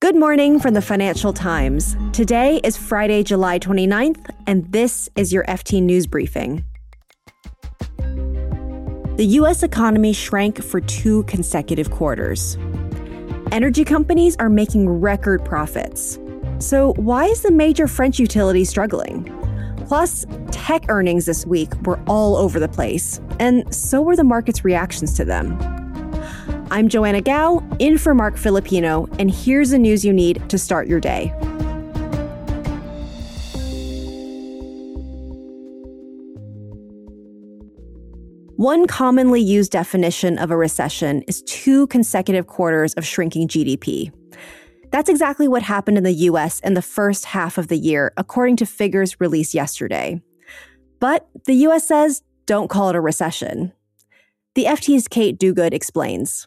Good morning from the Financial Times. Today is Friday, July 29th, and this is your FT News Briefing. The U.S. economy shrank for two consecutive quarters. Energy companies are making record profits. So, why is the major French utility struggling? Plus, tech earnings this week were all over the place, and so were the market's reactions to them. I'm Joanna Gao, in for Marc Filippino, and here's the news you need to start your day. One commonly used definition of a recession is two consecutive quarters of shrinking GDP. That's exactly what happened in the US in the first half of the year, according to figures released yesterday. But the US says don't call it a recession. The FT's Kate Duguid explains.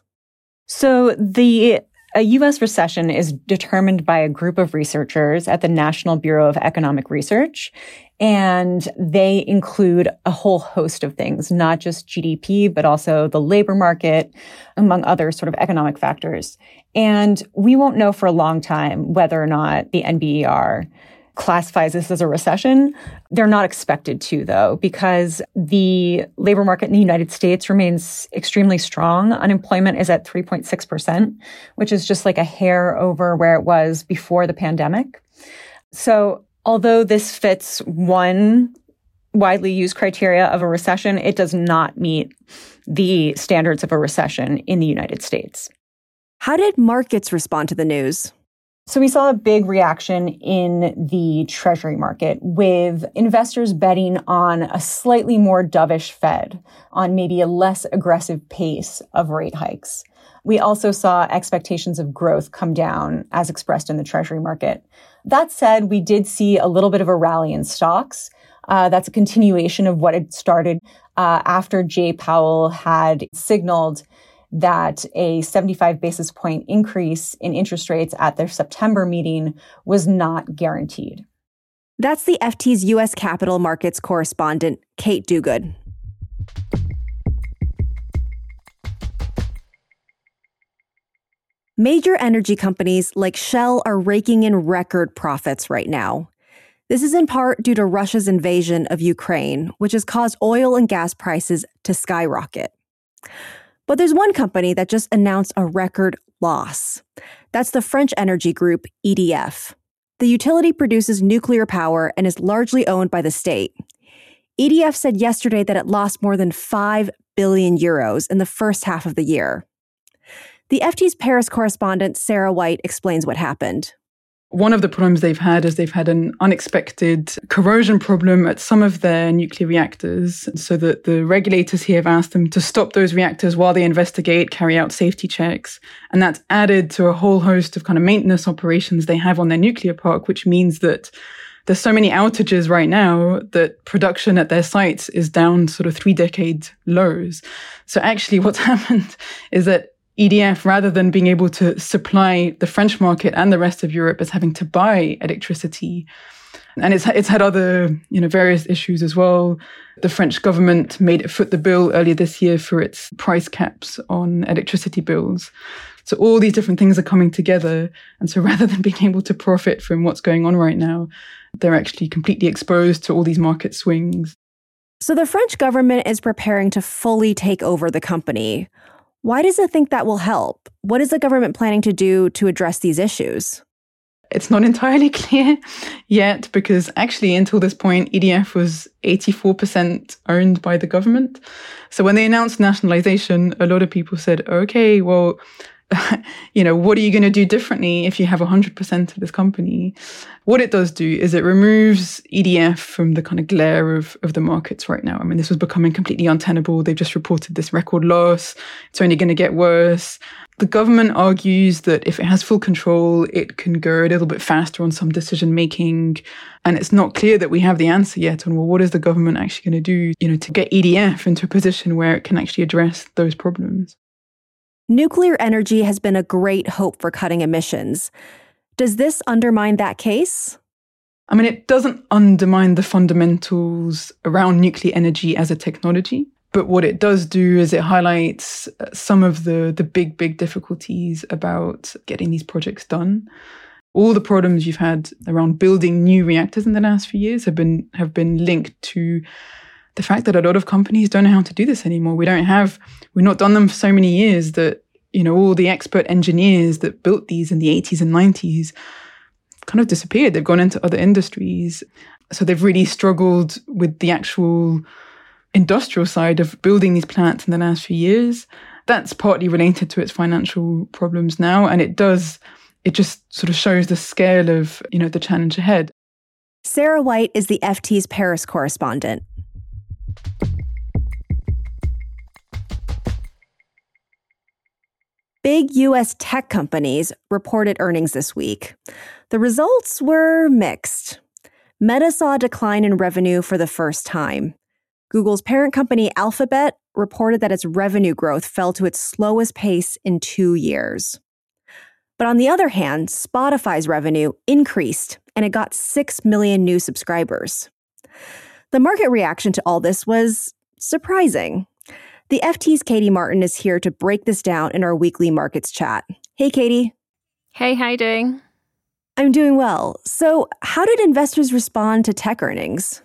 So the a US recession is determined by a group of researchers at the National Bureau of Economic Research. And they include a whole host of things, not just GDP, but also the labor market, among other sort of economic factors. And we won't know for a long time whether or not the NBER classifies this as a recession. They're not expected to, though, because the labor market in the United States remains extremely strong. Unemployment is at 3.6%, which is just like a hair over where it was before the pandemic. So, although this fits one widely used criteria of a recession, it does not meet the standards of a recession in the United States. How did markets respond to the news? So we saw a big reaction in the treasury market with investors betting on a slightly more dovish Fed, on maybe a less aggressive pace of rate hikes. We also saw expectations of growth come down as expressed in the treasury market. That said, we did see a little bit of a rally in stocks. Uh, that's a continuation of what had started uh, after Jay Powell had signaled that a 75 basis point increase in interest rates at their September meeting was not guaranteed. That's the FT's U.S. capital markets correspondent, Kate Duguid. Major energy companies like Shell are raking in record profits right now. This is in part due to Russia's invasion of Ukraine, which has caused oil and gas prices to skyrocket. But there's one company that just announced a record loss. That's the French energy group EDF. The utility produces nuclear power and is largely owned by the state. EDF said yesterday that it lost more than 5 billion euros in the first half of the year. The FT's Paris correspondent Sarah White explains what happened. One of the problems they've had is they've had an unexpected corrosion problem at some of their nuclear reactors, so that the regulators here have asked them to stop those reactors while they investigate, carry out safety checks. And that's added to a whole host of kind of maintenance operations they have on their nuclear park, which means that there's so many outages right now that production at their sites is down sort of three decade lows. So actually what's happened is that EDF, rather than being able to supply the French market and the rest of Europe, is having to buy electricity. And it's, it's had other, you know, various issues as well. The French government made it foot the bill earlier this year for its price caps on electricity bills. So all these different things are coming together. And so rather than being able to profit from what's going on right now, they're actually completely exposed to all these market swings. So the French government is preparing to fully take over the company. Why does it think that will help? What is the government planning to do to address these issues? It's not entirely clear yet because actually, until this point, EDF was 84% owned by the government. So when they announced nationalization, a lot of people said, okay, well, you know, what are you going to do differently if you have 100% of this company? What it does do is it removes EDF from the kind of glare of, of the markets right now. I mean, this was becoming completely untenable. They've just reported this record loss. It's only going to get worse. The government argues that if it has full control, it can go a little bit faster on some decision making. And it's not clear that we have the answer yet on, well, what is the government actually going to do, you know, to get EDF into a position where it can actually address those problems? Nuclear energy has been a great hope for cutting emissions. Does this undermine that case? I mean, it doesn't undermine the fundamentals around nuclear energy as a technology. But what it does do is it highlights uh, some of the, the big, big difficulties about getting these projects done. All the problems you've had around building new reactors in the last few years have been have been linked to the fact that a lot of companies don't know how to do this anymore. We don't have we've not done them for so many years that you know all the expert engineers that built these in the 80s and 90s kind of disappeared. They've gone into other industries. So they've really struggled with the actual industrial side of building these plants in the last few years. That's partly related to its financial problems now. And it does, it just sort of shows the scale of, you know, the challenge ahead. Sarah White is the FT's Paris correspondent. Big US tech companies reported earnings this week. The results were mixed. Meta saw a decline in revenue for the first time. Google's parent company Alphabet reported that its revenue growth fell to its slowest pace in two years. But on the other hand, Spotify's revenue increased and it got 6 million new subscribers. The market reaction to all this was surprising. The FT's Katie Martin is here to break this down in our weekly markets chat. Hey, Katie. Hey, how you doing? I'm doing well. So, how did investors respond to tech earnings?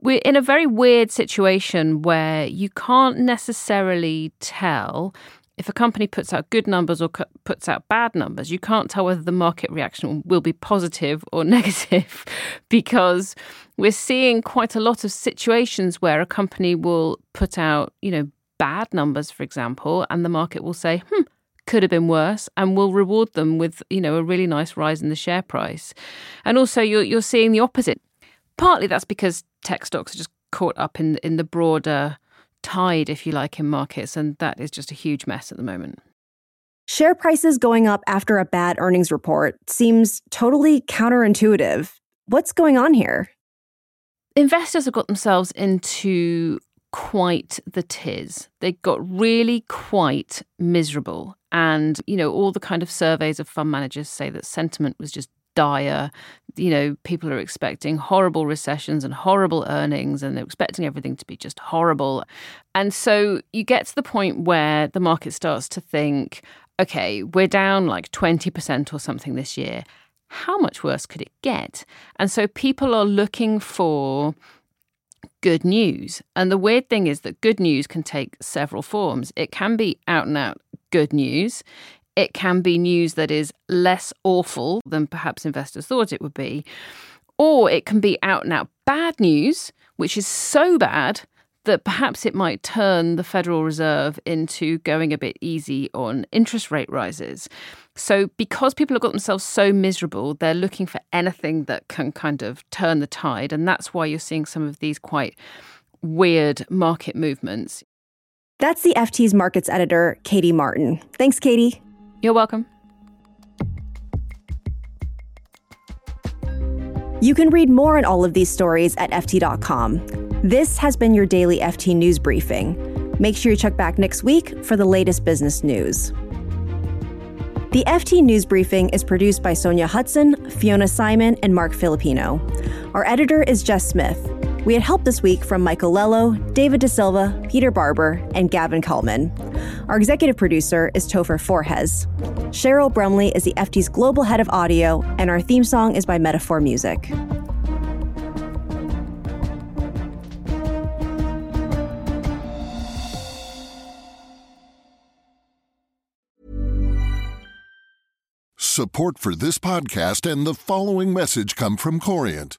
we're in a very weird situation where you can't necessarily tell if a company puts out good numbers or puts out bad numbers, you can't tell whether the market reaction will be positive or negative because we're seeing quite a lot of situations where a company will put out, you know, bad numbers, for example, and the market will say, hmm, could have been worse and will reward them with, you know, a really nice rise in the share price. And also you're, you're seeing the opposite. Partly that's because tech stocks are just caught up in in the broader tide, if you like, in markets, and that is just a huge mess at the moment. Share prices going up after a bad earnings report seems totally counterintuitive. What's going on here? Investors have got themselves into quite the tiz. They got really quite miserable. And, you know, all the kind of surveys of fund managers say that sentiment was just dire. You know, people are expecting horrible recessions and horrible earnings, and they're expecting everything to be just horrible. And so you get to the point where the market starts to think, okay, we're down like 20% or something this year. How much worse could it get? And so people are looking for good news. And the weird thing is that good news can take several forms. It can be out and out good news it can be news that is less awful than perhaps investors thought it would be. Or it can be out and out bad news, which is so bad that perhaps it might turn the Federal Reserve into going a bit easy on interest rate rises. So, because people have got themselves so miserable, they're looking for anything that can kind of turn the tide. And that's why you're seeing some of these quite weird market movements. That's the FT's markets editor, Katie Martin. Thanks, Katie. You're welcome. You can read more on all of these stories at FT.com. This has been your daily FT News Briefing. Make sure you check back next week for the latest business news. The FT News Briefing is produced by Sonja Hutson, Fiona Symon, and Marc Filippino. Our editor is Jess Smith. We had help this week from Michael Lello, David De Silva, Peter Barber, and Gavin Kallmann. Our executive producer is Topher Forhecz. Cheryl Brumley is the FT's global head of audio, and our theme song is by Metaphor Music. Support for this podcast and the following message come from Corient.